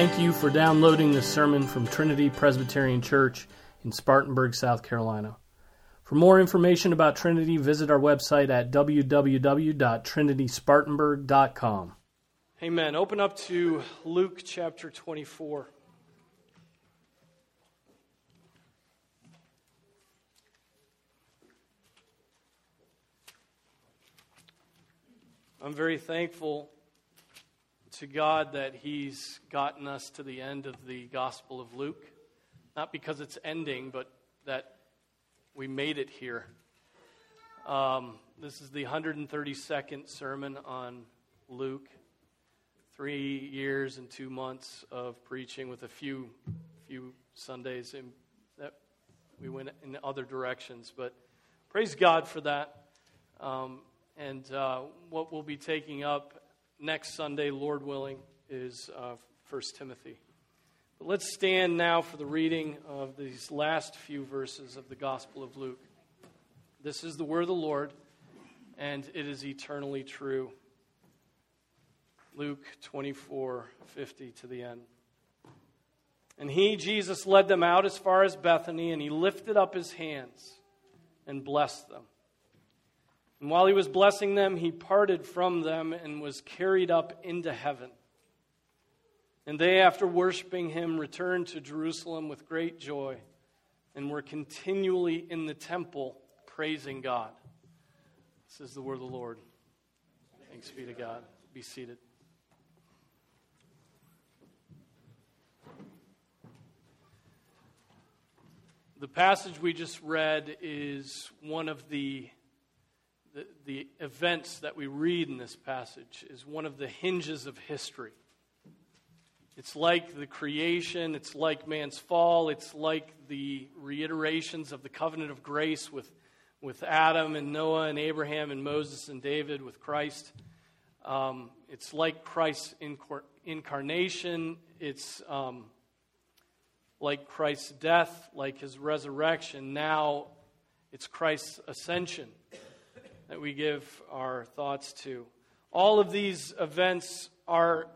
Thank you for downloading this sermon from Trinity Presbyterian Church in Spartanburg, South Carolina. For more information about Trinity, visit our website at www.trinityspartanburg.com. Amen. Open up to Luke chapter 24. I'm very thankful to God that He's gotten us to the end of the Gospel of Luke. Not because it's ending, but that we made it here. Um, this is the 132nd sermon on Luke. Three years and two months of preaching with a few, few Sundays in, that we went in other directions. But praise God for that. Um, and uh, what we'll be taking up next Sunday, Lord willing, is uh, 1 Timothy. But let's stand now for the reading of these last few verses of the Gospel of Luke. This is the word of the Lord, and it is eternally true. Luke 24 50 to the end. And he, Jesus, led them out as far as Bethany, and he lifted up his hands and blessed them. And while he was blessing them, he parted from them and was carried up into heaven. And they, after worshiping him, returned to Jerusalem with great joy and were continually in the temple praising God. This is the word of the Lord. Thanks be to God. Be seated. The passage we just read is one of the the, the events that we read in this passage is one of the hinges of history. It's like the creation, it's like man's fall, it's like the reiterations of the covenant of grace with, with Adam and Noah and Abraham and Moses and David with Christ. Um, it's like Christ's incarnation, it's um, like Christ's death, like his resurrection. Now it's Christ's ascension that we give our thoughts to. All of these events are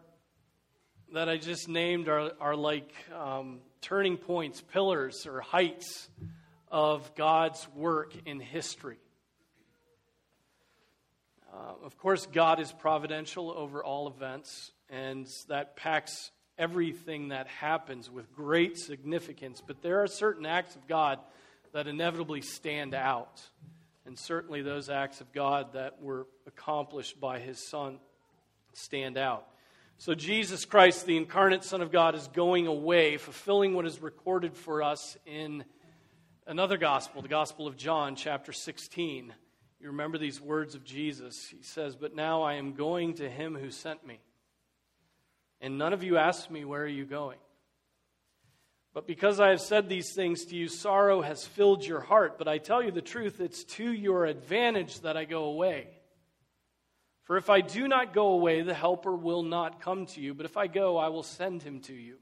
that I just named are, are like um, turning points, pillars, or heights of God's work in history. Uh, of course, God is providential over all events, and that packs everything that happens with great significance. But there are certain acts of God that inevitably stand out and certainly those acts of God that were accomplished by his Son stand out. So, Jesus Christ, the incarnate Son of God, is going away, fulfilling what is recorded for us in another gospel, the Gospel of John, chapter 16. You remember these words of Jesus. He says, But now I am going to him who sent me. And none of you asked me, Where are you going? But because I have said these things to you, sorrow has filled your heart. But I tell you the truth, it's to your advantage that I go away. For if I do not go away, the Helper will not come to you. But if I go, I will send him to you.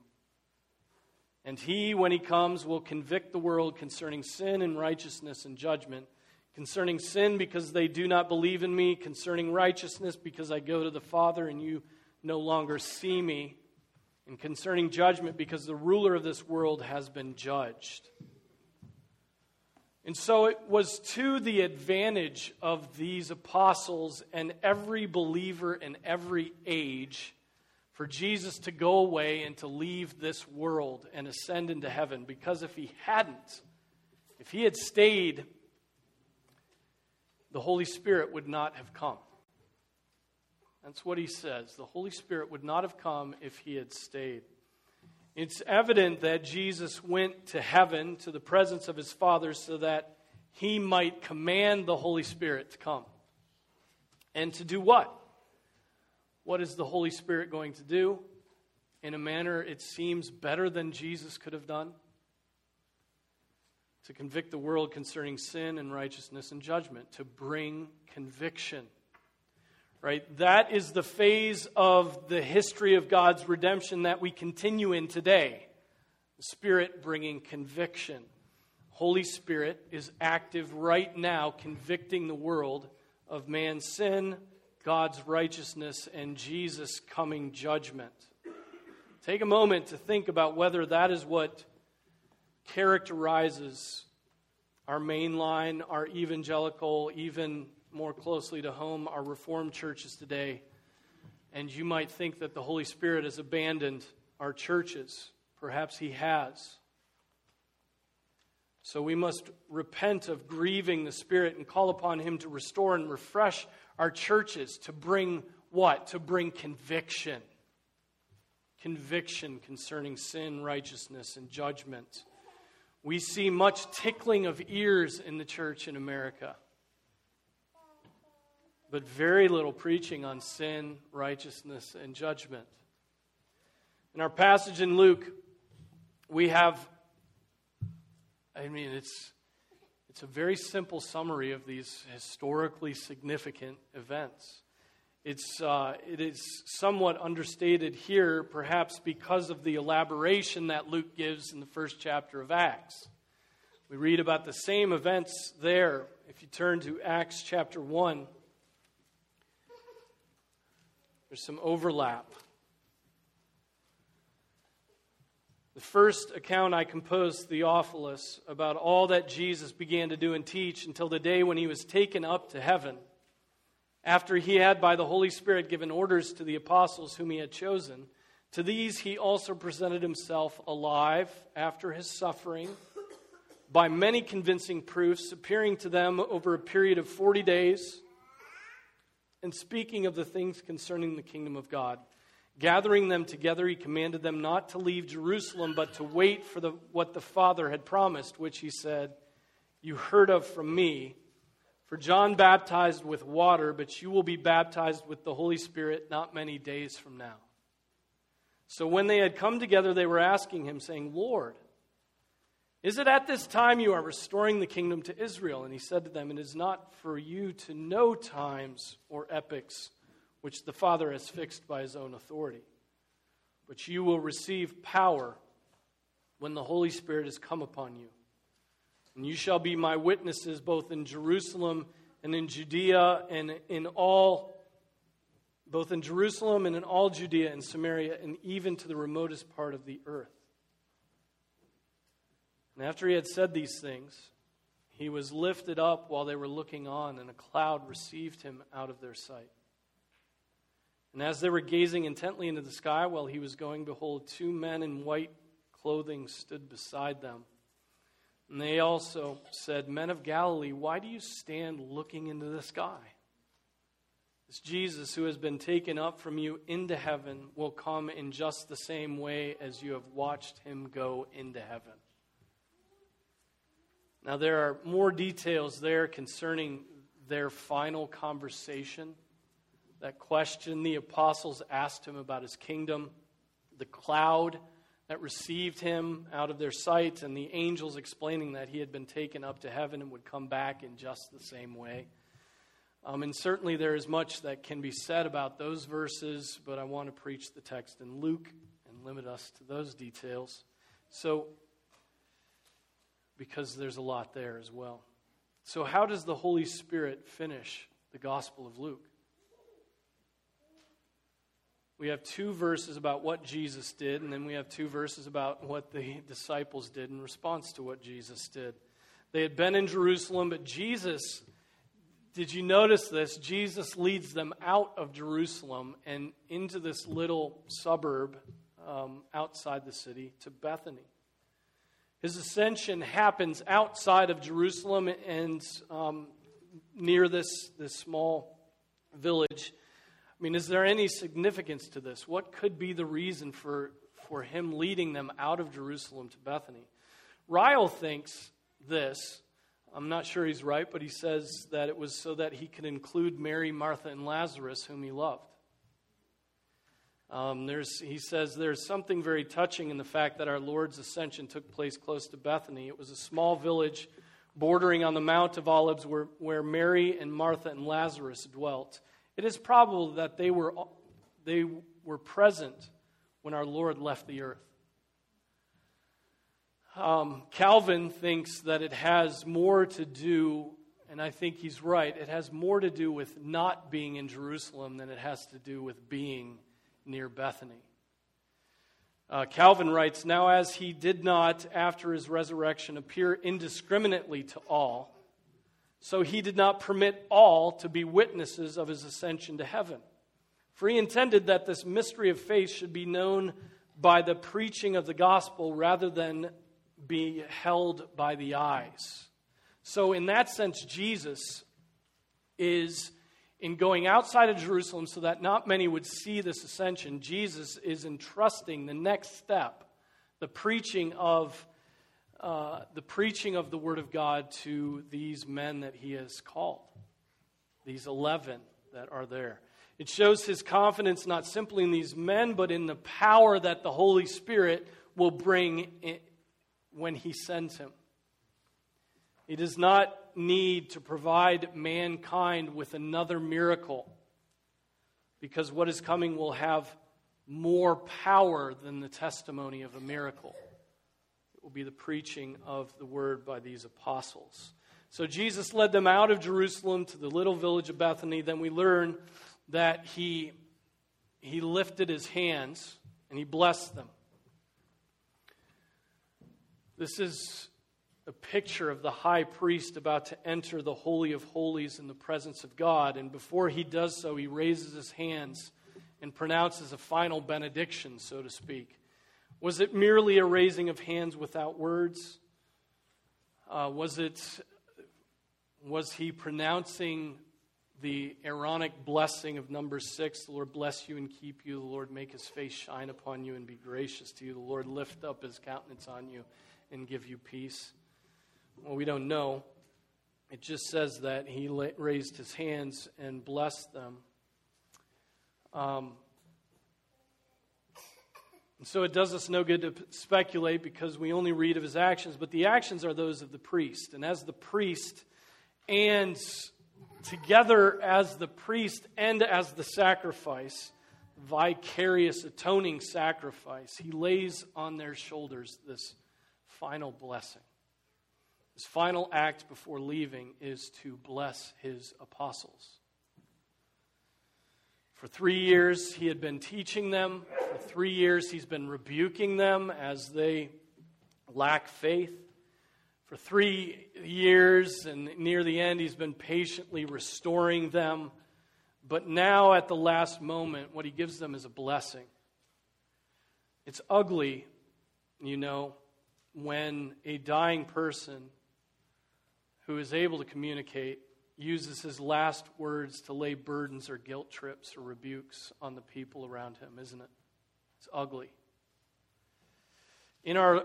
And he, when he comes, will convict the world concerning sin and righteousness and judgment. Concerning sin, because they do not believe in me. Concerning righteousness, because I go to the Father and you no longer see me and concerning judgment because the ruler of this world has been judged. And so it was to the advantage of these apostles and every believer in every age for Jesus to go away and to leave this world and ascend into heaven. Because if he hadn't, if he had stayed, the Holy Spirit would not have come. That's what he says. The Holy Spirit would not have come if he had stayed. It's evident that Jesus went to heaven, to the presence of his Father, so that he might command the Holy Spirit to come. And to do what? What is the Holy Spirit going to do? In a manner it seems better than Jesus could have done? To convict the world concerning sin and righteousness and judgment, to bring conviction right? That is the phase of the history of God's redemption that we continue in today. Spirit bringing conviction. Holy Spirit is active right now, convicting the world of man's sin, God's righteousness, and Jesus' coming judgment. Take a moment to think about whether that is what characterizes our mainline, our evangelical, even more closely to home, our Reformed churches today. And you might think that the Holy Spirit has abandoned our churches. Perhaps He has. So we must repent of grieving the Spirit and call upon Him to restore and refresh our churches, to bring what? To bring conviction. Conviction concerning sin, righteousness, and judgment. We see much tickling of ears in the church in America, but very little preaching on sin, righteousness, and judgment. In our passage in Luke, we have, I mean, it's, it's a very simple summary of these historically significant events. It's, uh, it is somewhat understated here, perhaps because of the elaboration that Luke gives in the first chapter of Acts. We read about the same events there. If you turn to Acts chapter 1, there's some overlap. The first account I composed, Theophilus, about all that Jesus began to do and teach until the day when he was taken up to heaven after he had, by the Holy Spirit, given orders to the apostles whom he had chosen. To these he also presented himself alive after his suffering by many convincing proofs, appearing to them over a period of 40 days and speaking of the things concerning the kingdom of God. Gathering them together, he commanded them not to leave Jerusalem, but to wait for the, what the Father had promised, which he said, You heard of from me. For John baptized with water, but you will be baptized with the Holy Spirit not many days from now. So when they had come together, they were asking him, saying, Lord, is it at this time you are restoring the kingdom to Israel? And he said to them, It is not for you to know times or epochs which the Father has fixed by his own authority, but you will receive power when the Holy Spirit has come upon you and you shall be my witnesses both in Jerusalem and in Judea and in all, both in Jerusalem and in all Judea and Samaria and even to the remotest part of the earth. And after he had said these things, he was lifted up while they were looking on, and a cloud received him out of their sight. And as they were gazing intently into the sky while he was going, behold, two men in white clothing stood beside them. And they also said, Men of Galilee, why do you stand looking into the sky? This Jesus, who has been taken up from you into heaven, will come in just the same way as you have watched him go into heaven. Now, there are more details there concerning their final conversation. That question the apostles asked him about his kingdom, the cloud that received him out of their sight, and the angels explaining that he had been taken up to heaven and would come back in just the same way. Um, and certainly there is much that can be said about those verses, but I want to preach the text in Luke and limit us to those details. So, because there's a lot there as well. So, how does the Holy Spirit finish the Gospel of Luke? we have two verses about what Jesus did, and then we have two verses about what the disciples did in response to what Jesus did. They had been in Jerusalem, but Jesus, did you notice this? Jesus leads them out of Jerusalem and into this little suburb um, outside the city to Bethany. His ascension happens outside of Jerusalem and um, near this, this small village I mean, is there any significance to this? What could be the reason for, for him leading them out of Jerusalem to Bethany? Ryle thinks this. I'm not sure he's right, but he says that it was so that he could include Mary, Martha, and Lazarus, whom he loved. Um, he says there's something very touching in the fact that our Lord's ascension took place close to Bethany. It was a small village bordering on the Mount of Olives where, where Mary and Martha and Lazarus dwelt. It is probable that they were, they were present when our Lord left the earth. Um, Calvin thinks that it has more to do, and I think he's right, it has more to do with not being in Jerusalem than it has to do with being near Bethany. Uh, Calvin writes Now, as he did not, after his resurrection, appear indiscriminately to all, so he did not permit all to be witnesses of his ascension to heaven. For he intended that this mystery of faith should be known by the preaching of the gospel rather than be held by the eyes. So, in that sense, Jesus is in going outside of Jerusalem so that not many would see this ascension. Jesus is entrusting the next step, the preaching of uh, the preaching of the word of God to these men that he has called, these eleven that are there. It shows his confidence not simply in these men, but in the power that the Holy Spirit will bring when he sends him. He does not need to provide mankind with another miracle because what is coming will have more power than the testimony of a miracle. It will be the preaching of the word by these apostles. So Jesus led them out of Jerusalem to the little village of Bethany. Then we learn that he, he lifted his hands and he blessed them. This is a picture of the high priest about to enter the Holy of Holies in the presence of God. And before he does so, he raises his hands and pronounces a final benediction, so to speak. Was it merely a raising of hands without words? Uh, was it was he pronouncing the Aaronic blessing of number six? The Lord bless you and keep you. The Lord make his face shine upon you and be gracious to you. The Lord lift up his countenance on you and give you peace. Well, we don't know. It just says that he raised his hands and blessed them. Um, and so it does us no good to speculate because we only read of his actions, but the actions are those of the priest. And as the priest, and together as the priest and as the sacrifice, vicarious atoning sacrifice, he lays on their shoulders this final blessing. His final act before leaving is to bless his apostles. For three years, he had been teaching them. For three years, he's been rebuking them as they lack faith. For three years and near the end, he's been patiently restoring them. But now, at the last moment, what he gives them is a blessing. It's ugly, you know, when a dying person who is able to communicate, uses his last words to lay burdens or guilt trips or rebukes on the people around him, isn't it? It's ugly. In our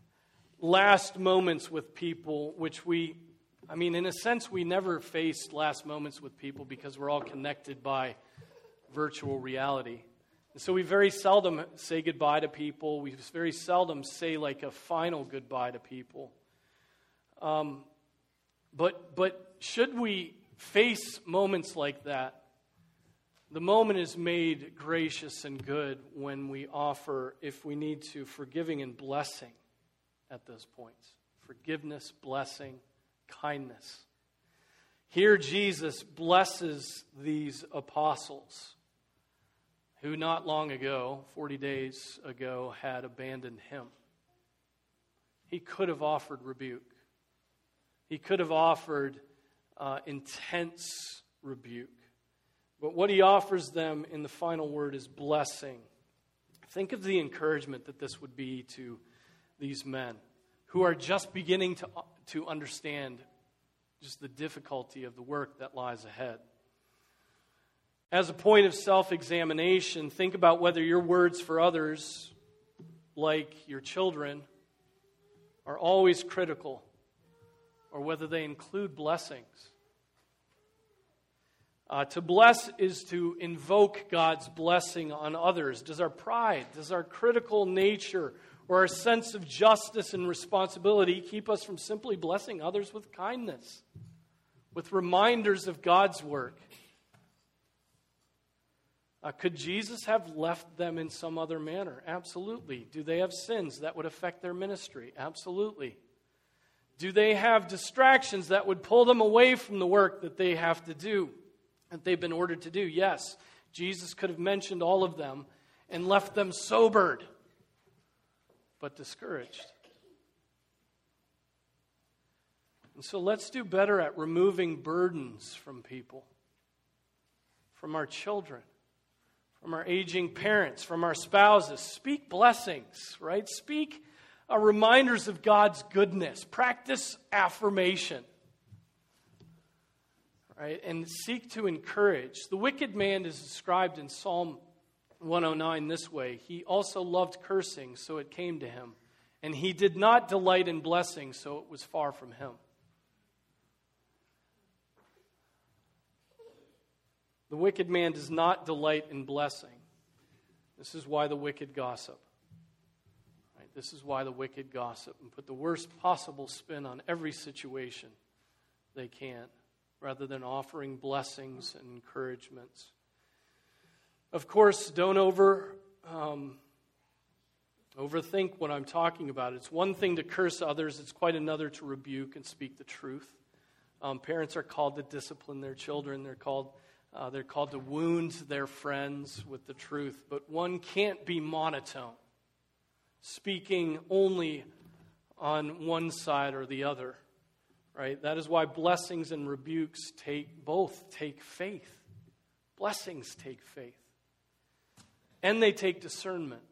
last moments with people, which we, I mean, in a sense, we never face last moments with people because we're all connected by virtual reality. And so we very seldom say goodbye to people. We very seldom say like a final goodbye to people. Um, but, but should we face moments like that, the moment is made gracious and good when we offer, if we need to, forgiving and blessing at those points. Forgiveness, blessing, kindness. Here, Jesus blesses these apostles who not long ago, 40 days ago, had abandoned him. He could have offered rebuke. He could have offered uh, intense rebuke. But what he offers them in the final word is blessing. Think of the encouragement that this would be to these men who are just beginning to, to understand just the difficulty of the work that lies ahead. As a point of self examination, think about whether your words for others, like your children, are always critical or whether they include blessings. Uh, to bless is to invoke God's blessing on others. Does our pride, does our critical nature, or our sense of justice and responsibility keep us from simply blessing others with kindness, with reminders of God's work? Uh, could Jesus have left them in some other manner? Absolutely. Do they have sins that would affect their ministry? Absolutely. Do they have distractions that would pull them away from the work that they have to do, that they've been ordered to do? Yes. Jesus could have mentioned all of them and left them sobered but discouraged. And so let's do better at removing burdens from people, from our children, from our aging parents, from our spouses. Speak blessings, right? Speak uh, reminders of God's goodness. Practice affirmation, right? And seek to encourage. The wicked man is described in Psalm 109 this way He also loved cursing, so it came to him. And he did not delight in blessing, so it was far from him. The wicked man does not delight in blessing. This is why the wicked gossip. This is why the wicked gossip and put the worst possible spin on every situation they can, rather than offering blessings and encouragements. Of course, don't over um, overthink what I'm talking about. It's one thing to curse others; it's quite another to rebuke and speak the truth. Um, parents are called to discipline their children. They're called uh, they're called to wound their friends with the truth, but one can't be monotone, speaking only on one side or the other. Right? That is why blessings and rebukes take both take faith. Blessings take faith. And they take discernment.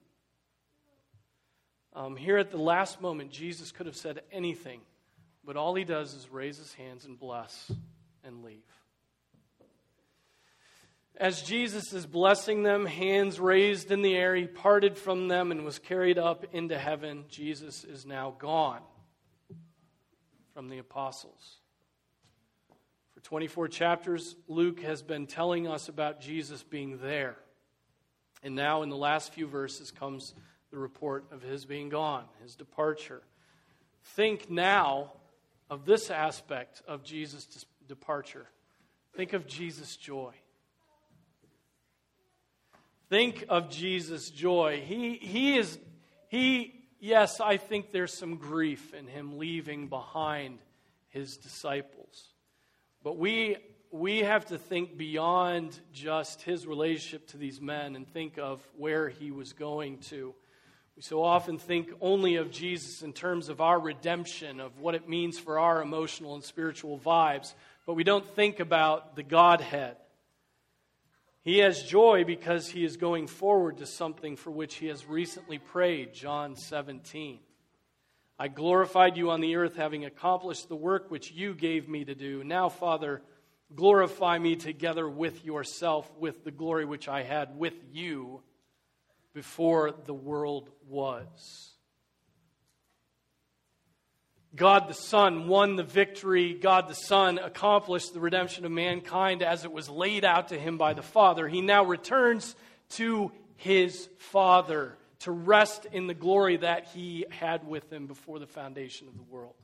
Um, here at the last moment, Jesus could have said anything, but all he does is raise his hands and bless and leave. As Jesus is blessing them, hands raised in the air, he parted from them and was carried up into heaven. Jesus is now gone from the apostles. For 24 chapters, Luke has been telling us about Jesus being there. And now, in the last few verses, comes the report of his being gone, his departure. Think now of this aspect of Jesus' departure. Think of Jesus' joy. Think of Jesus' joy. He, he is, he, yes, I think there's some grief in him leaving behind his disciples. But we, we have to think beyond just his relationship to these men and think of where he was going to. We so often think only of Jesus in terms of our redemption, of what it means for our emotional and spiritual vibes, but we don't think about the Godhead. He has joy because he is going forward to something for which he has recently prayed, John 17. I glorified you on the earth, having accomplished the work which you gave me to do. Now, Father, glorify me together with yourself, with the glory which I had with you before the world was. God the Son won the victory. God the Son accomplished the redemption of mankind as it was laid out to him by the Father. He now returns to his Father to rest in the glory that he had with him before the foundation of the world.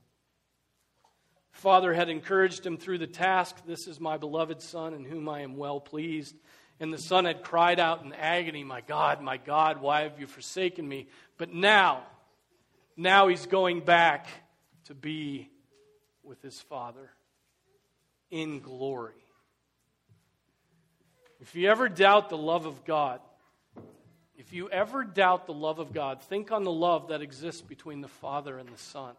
Father had encouraged him through the task This is my beloved Son in whom I am well pleased. And the Son had cried out in agony, My God, my God, why have you forsaken me? But now, now he's going back to be with his Father in glory. If you ever doubt the love of God, if you ever doubt the love of God, think on the love that exists between the Father and the Son,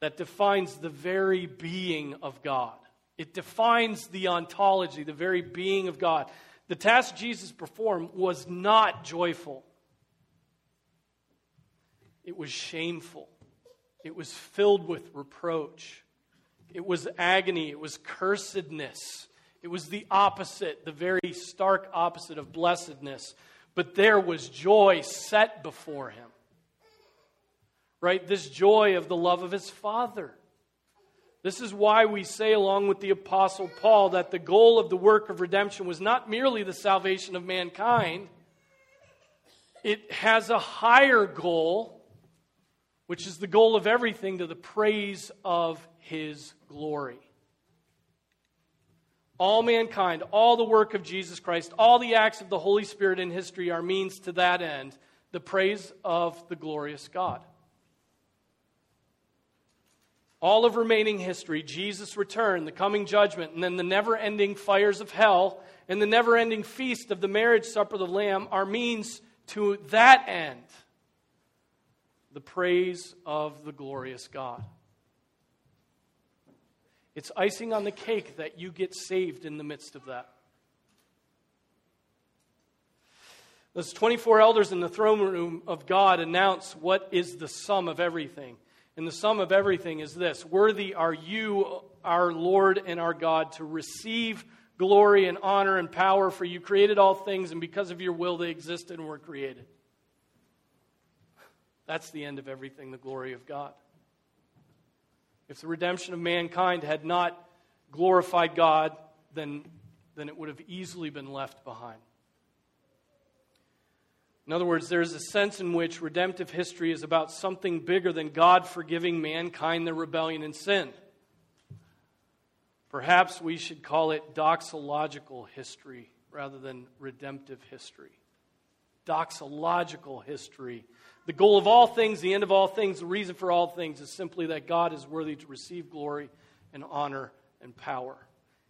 that defines the very being of God. It defines the ontology, the very being of God. The task Jesus performed was not joyful, it was shameful. It was filled with reproach. It was agony. It was cursedness. It was the opposite, the very stark opposite of blessedness. But there was joy set before him. Right? This joy of the love of his Father. This is why we say, along with the Apostle Paul, that the goal of the work of redemption was not merely the salvation of mankind, it has a higher goal which is the goal of everything to the praise of his glory. All mankind, all the work of Jesus Christ, all the acts of the Holy Spirit in history are means to that end the praise of the glorious God. All of remaining history, Jesus' return, the coming judgment, and then the never ending fires of hell and the never ending feast of the marriage supper of the Lamb are means to that end the praise of the glorious God. It's icing on the cake that you get saved in the midst of that. Those 24 elders in the throne room of God announce what is the sum of everything. And the sum of everything is this Worthy are you, our Lord and our God, to receive glory and honor and power, for you created all things, and because of your will they existed and were created. That's the end of everything, the glory of God. If the redemption of mankind had not glorified God, then, then it would have easily been left behind. In other words, there is a sense in which redemptive history is about something bigger than God forgiving mankind their rebellion and sin. Perhaps we should call it doxological history rather than redemptive history. Doxological history. The goal of all things, the end of all things, the reason for all things is simply that God is worthy to receive glory and honor and power.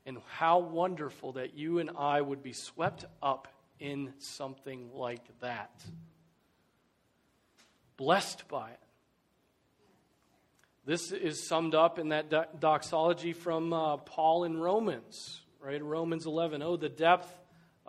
And how wonderful that you and I would be swept up in something like that. Blessed by it. This is summed up in that doxology from uh, Paul in Romans, right? Romans 11. Oh, the depth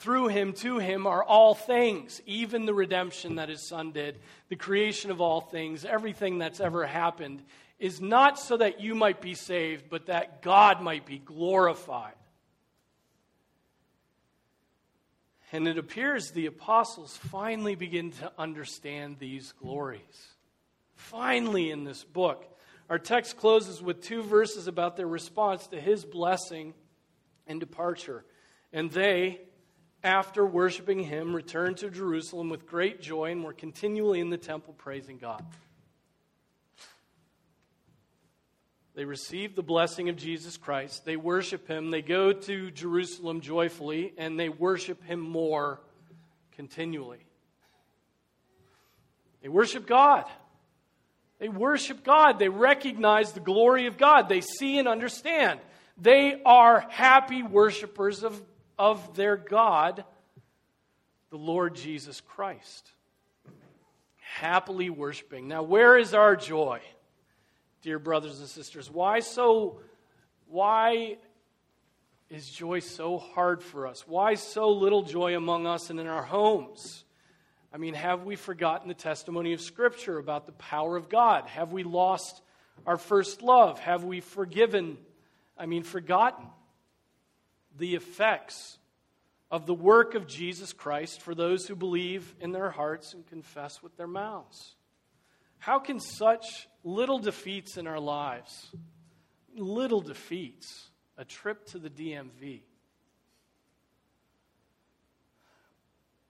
through him, to him are all things, even the redemption that his son did, the creation of all things, everything that's ever happened, is not so that you might be saved, but that God might be glorified. And it appears the apostles finally begin to understand these glories. Finally, in this book. Our text closes with two verses about their response to his blessing and departure. And they, after worshiping him, returned to Jerusalem with great joy and were continually in the temple praising God. They receive the blessing of Jesus Christ. They worship him. They go to Jerusalem joyfully, and they worship him more continually. They worship God. They worship God. They recognize the glory of God. They see and understand. They are happy worshipers of, of their God, the Lord Jesus Christ. Happily worshiping. Now, where is our joy? dear brothers and sisters. Why so why is joy so hard for us? Why so little joy among us and in our homes? I mean, have we forgotten the testimony of Scripture about the power of God? Have we lost our first love? Have we forgiven, I mean, forgotten the effects of the work of Jesus Christ for those who believe in their hearts and confess with their mouths? How can such little defeats in our lives, little defeats, a trip to the DMV,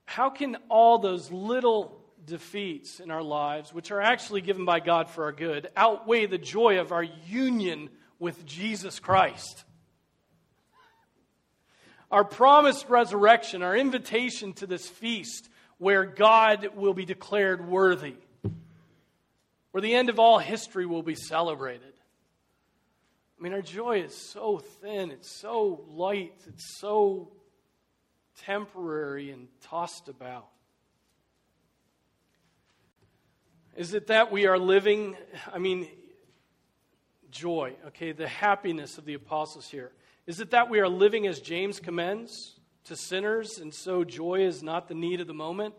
how can all those little defeats in our lives, which are actually given by God for our good, outweigh the joy of our union with Jesus Christ? Our promised resurrection, our invitation to this feast where God will be declared worthy where the end of all history will be celebrated. I mean, our joy is so thin, it's so light, it's so temporary and tossed about. Is it that we are living, I mean, joy, okay, the happiness of the apostles here? Is it that we are living as James commends to sinners, and so joy is not the need of the moment?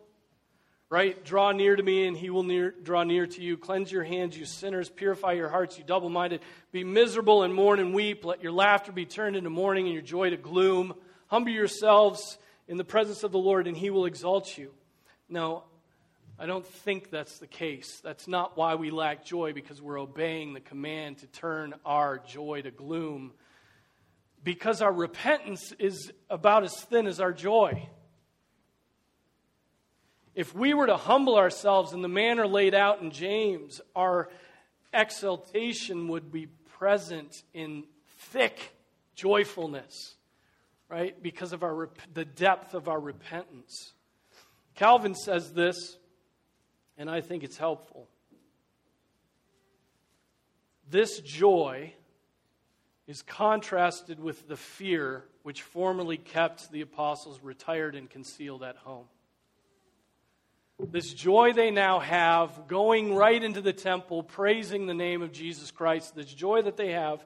right? Draw near to me, and he will near, draw near to you. Cleanse your hands, you sinners. Purify your hearts, you double minded. Be miserable and mourn and weep. Let your laughter be turned into mourning and your joy to gloom. Humble yourselves in the presence of the Lord, and he will exalt you. No, I don't think that's the case. That's not why we lack joy, because we're obeying the command to turn our joy to gloom. Because our repentance is about as thin as our joy. If we were to humble ourselves in the manner laid out in James, our exaltation would be present in thick joyfulness, right? Because of our, the depth of our repentance. Calvin says this, and I think it's helpful. This joy is contrasted with the fear which formerly kept the apostles retired and concealed at home. This joy they now have, going right into the temple, praising the name of Jesus Christ, this joy that they have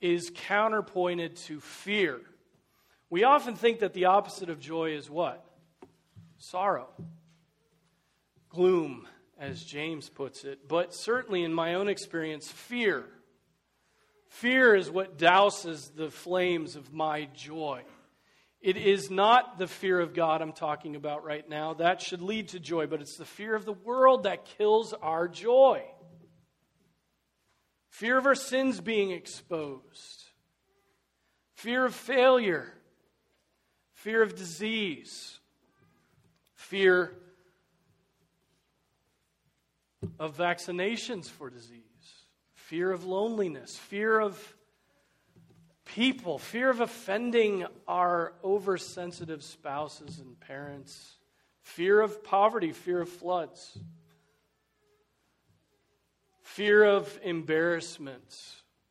is counterpointed to fear. We often think that the opposite of joy is what? Sorrow, gloom, as James puts it. But certainly in my own experience, fear. Fear is what douses the flames of my joy. It is not the fear of God I'm talking about right now. That should lead to joy, but it's the fear of the world that kills our joy. Fear of our sins being exposed, fear of failure, fear of disease, fear of vaccinations for disease, fear of loneliness, fear of people, fear of offending our oversensitive spouses and parents, fear of poverty, fear of floods, fear of embarrassment,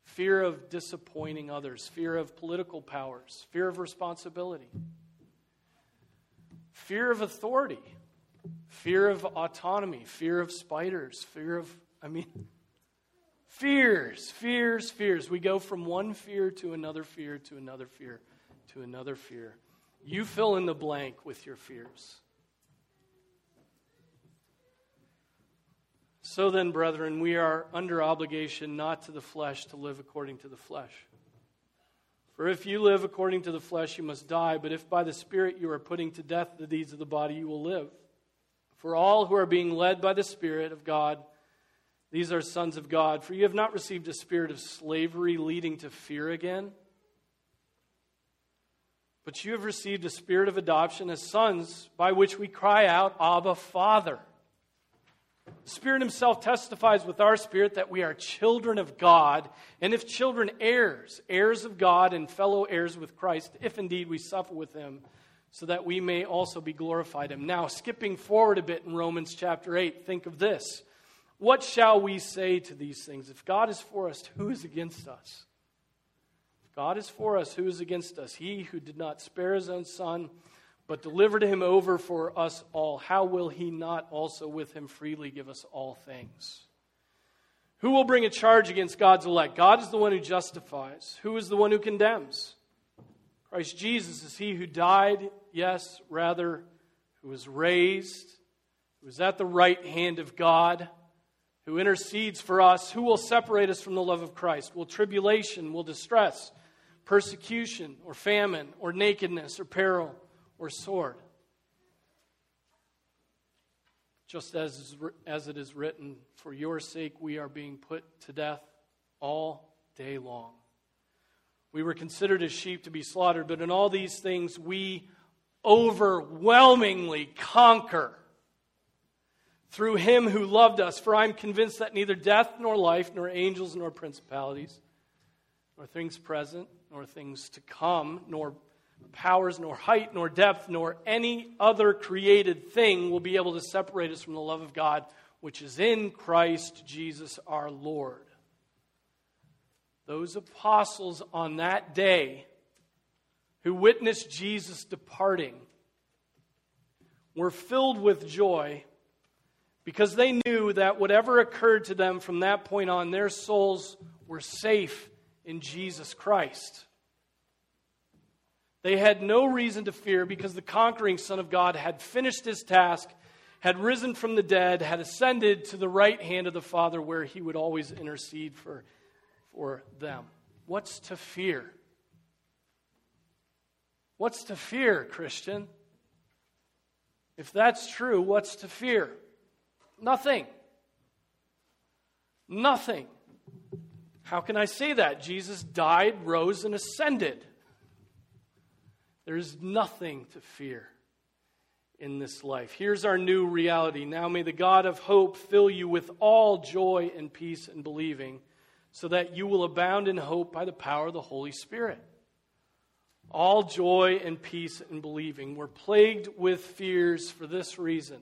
fear of disappointing others, fear of political powers, fear of responsibility, fear of authority, fear of autonomy, fear of spiders, fear of, I mean, Fears, fears, fears. We go from one fear to another fear to another fear to another fear. You fill in the blank with your fears. So then, brethren, we are under obligation not to the flesh to live according to the flesh. For if you live according to the flesh, you must die, but if by the Spirit you are putting to death the deeds of the body, you will live. For all who are being led by the Spirit of God, these are sons of God. For you have not received a spirit of slavery leading to fear again, but you have received a spirit of adoption as sons, by which we cry out, Abba, Father. The Spirit Himself testifies with our spirit that we are children of God, and if children, heirs, heirs of God and fellow heirs with Christ, if indeed we suffer with Him, so that we may also be glorified Him. Now, skipping forward a bit in Romans chapter 8, think of this. What shall we say to these things? If God is for us, who is against us? If God is for us, who is against us? He who did not spare his own son, but delivered him over for us all, how will he not also with him freely give us all things? Who will bring a charge against God's elect? God is the one who justifies. Who is the one who condemns? Christ Jesus is he who died, yes, rather, who was raised, who was at the right hand of God who intercedes for us, who will separate us from the love of Christ? Will tribulation, will distress, persecution, or famine, or nakedness, or peril, or sword? Just as, as it is written, for your sake we are being put to death all day long. We were considered as sheep to be slaughtered, but in all these things we overwhelmingly conquer through him who loved us. For I am convinced that neither death nor life, nor angels nor principalities, nor things present, nor things to come, nor powers, nor height, nor depth, nor any other created thing will be able to separate us from the love of God, which is in Christ Jesus our Lord. Those apostles on that day who witnessed Jesus departing were filled with joy because they knew that whatever occurred to them from that point on, their souls were safe in Jesus Christ. They had no reason to fear because the conquering Son of God had finished his task, had risen from the dead, had ascended to the right hand of the Father where he would always intercede for, for them. What's to fear? What's to fear, Christian? If that's true, what's to fear? Nothing. Nothing. How can I say that? Jesus died, rose, and ascended. There's nothing to fear in this life. Here's our new reality. Now may the God of hope fill you with all joy and peace in believing so that you will abound in hope by the power of the Holy Spirit. All joy and peace in believing. We're plagued with fears for this reason.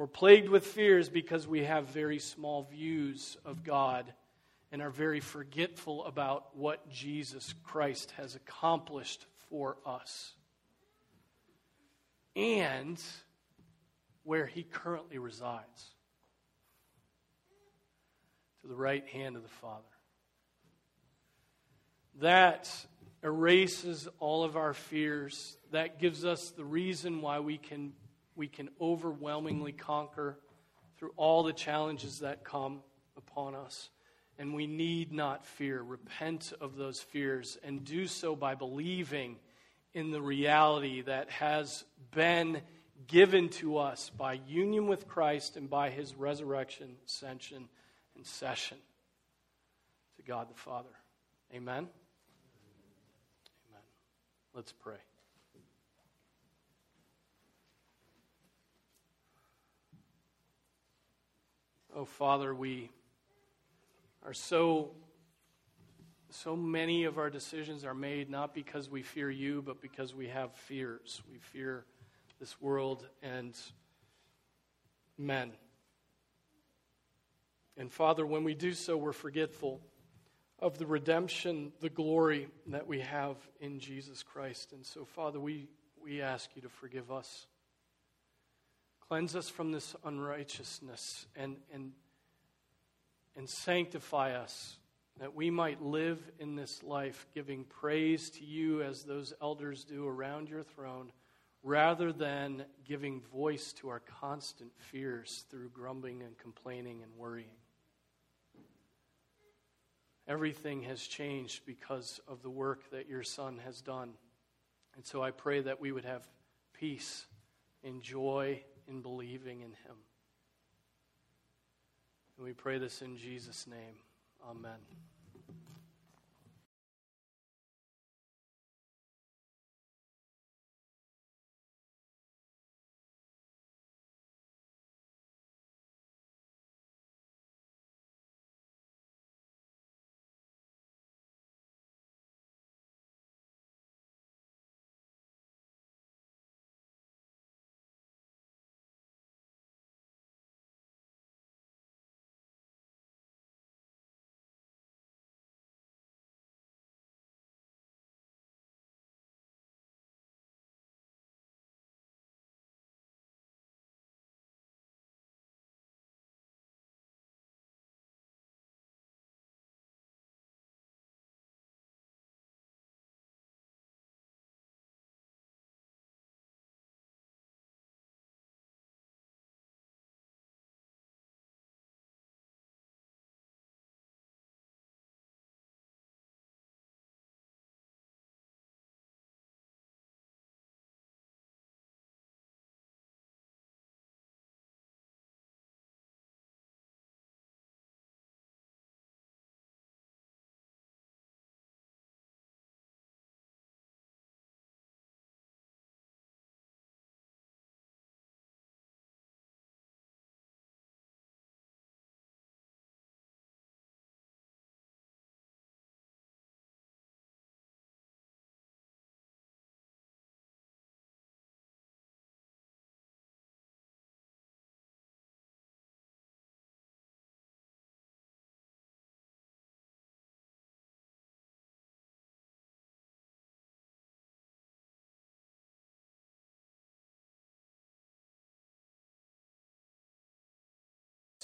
We're plagued with fears because we have very small views of God and are very forgetful about what Jesus Christ has accomplished for us and where he currently resides to the right hand of the Father. That erases all of our fears. That gives us the reason why we can, we can overwhelmingly conquer through all the challenges that come upon us. And we need not fear. Repent of those fears and do so by believing in the reality that has been given to us by union with Christ and by his resurrection, ascension, and session to God the Father. Amen. Amen. Let's pray. Oh, Father, we are so so many of our decisions are made not because we fear you, but because we have fears. We fear this world and men. And Father, when we do so, we're forgetful of the redemption, the glory that we have in Jesus Christ. And so, Father, we, we ask you to forgive us. Cleanse us from this unrighteousness and, and, and sanctify us that we might live in this life giving praise to you as those elders do around your throne, rather than giving voice to our constant fears through grumbling and complaining and worrying. Everything has changed because of the work that your Son has done. And so I pray that we would have peace and joy in believing in Him. And we pray this in Jesus' name. Amen.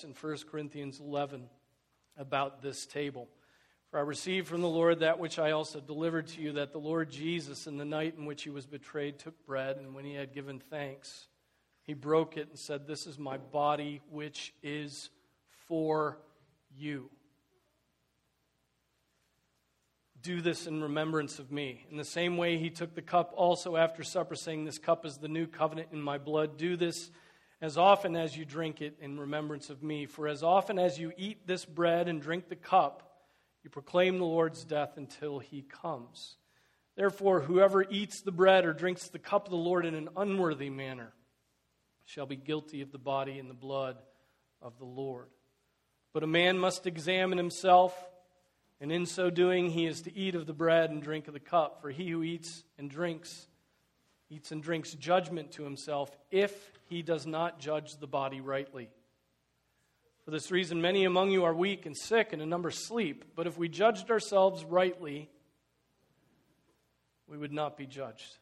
In 1 Corinthians 11 about this table. For I received from the Lord that which I also delivered to you that the Lord Jesus, in the night in which he was betrayed, took bread, and when he had given thanks, he broke it and said, This is my body, which is for you. Do this in remembrance of me. In the same way, he took the cup also after supper, saying, This cup is the new covenant in my blood. Do this as often as you drink it in remembrance of me. For as often as you eat this bread and drink the cup, you proclaim the Lord's death until he comes. Therefore, whoever eats the bread or drinks the cup of the Lord in an unworthy manner shall be guilty of the body and the blood of the Lord. But a man must examine himself, And in so doing, he is to eat of the bread and drink of the cup. For he who eats and drinks, eats and drinks judgment to himself, if he does not judge the body rightly. For this reason, many among you are weak and sick, and a number sleep. But if we judged ourselves rightly, we would not be judged.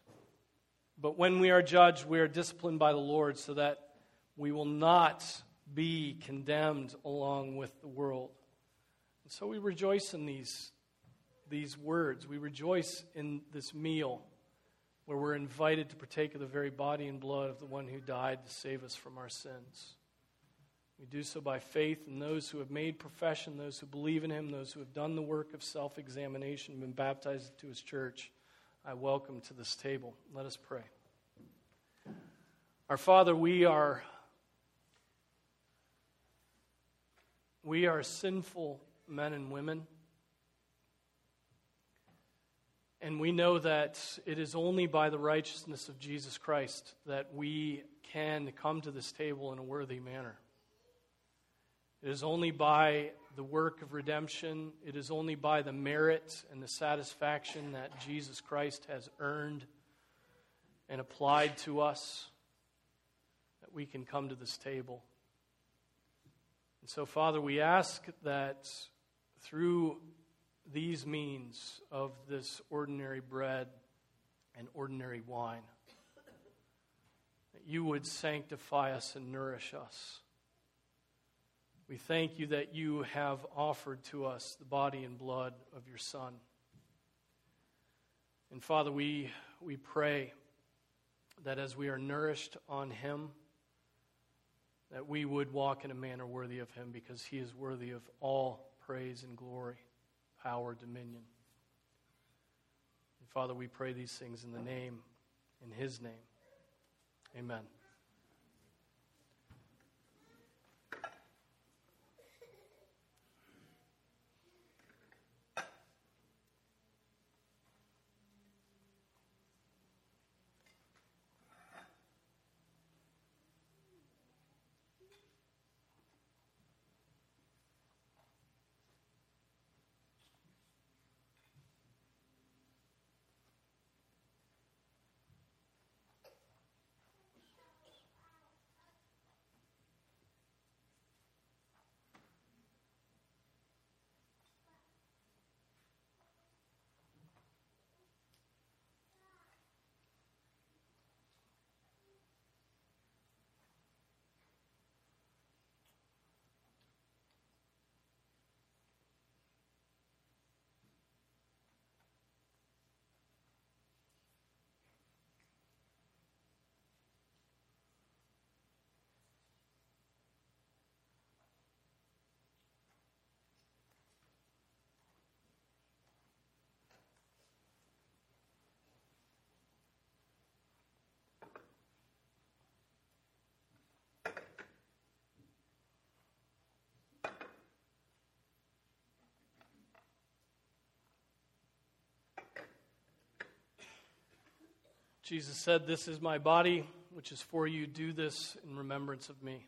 But when we are judged, we are disciplined by the Lord so that we will not be condemned along with the world. And so we rejoice in these, these words. We rejoice in this meal where we're invited to partake of the very body and blood of the one who died to save us from our sins. We do so by faith in those who have made profession, those who believe in him, those who have done the work of self examination, been baptized into his church. I welcome to this table. Let us pray. Our Father, we are we are sinful men and women. And we know that it is only by the righteousness of Jesus Christ that we can come to this table in a worthy manner. It is only by the work of redemption, it is only by the merit and the satisfaction that Jesus Christ has earned and applied to us that we can come to this table. And so, Father, we ask that through these means of this ordinary bread and ordinary wine, that you would sanctify us and nourish us. We thank you that you have offered to us the body and blood of your Son. And Father, we, we pray that as we are nourished on him, that we would walk in a manner worthy of him because he is worthy of all praise and glory, power, dominion. And Father, we pray these things in the name, in his name. Amen. Jesus said, This is my body, which is for you. Do this in remembrance of me.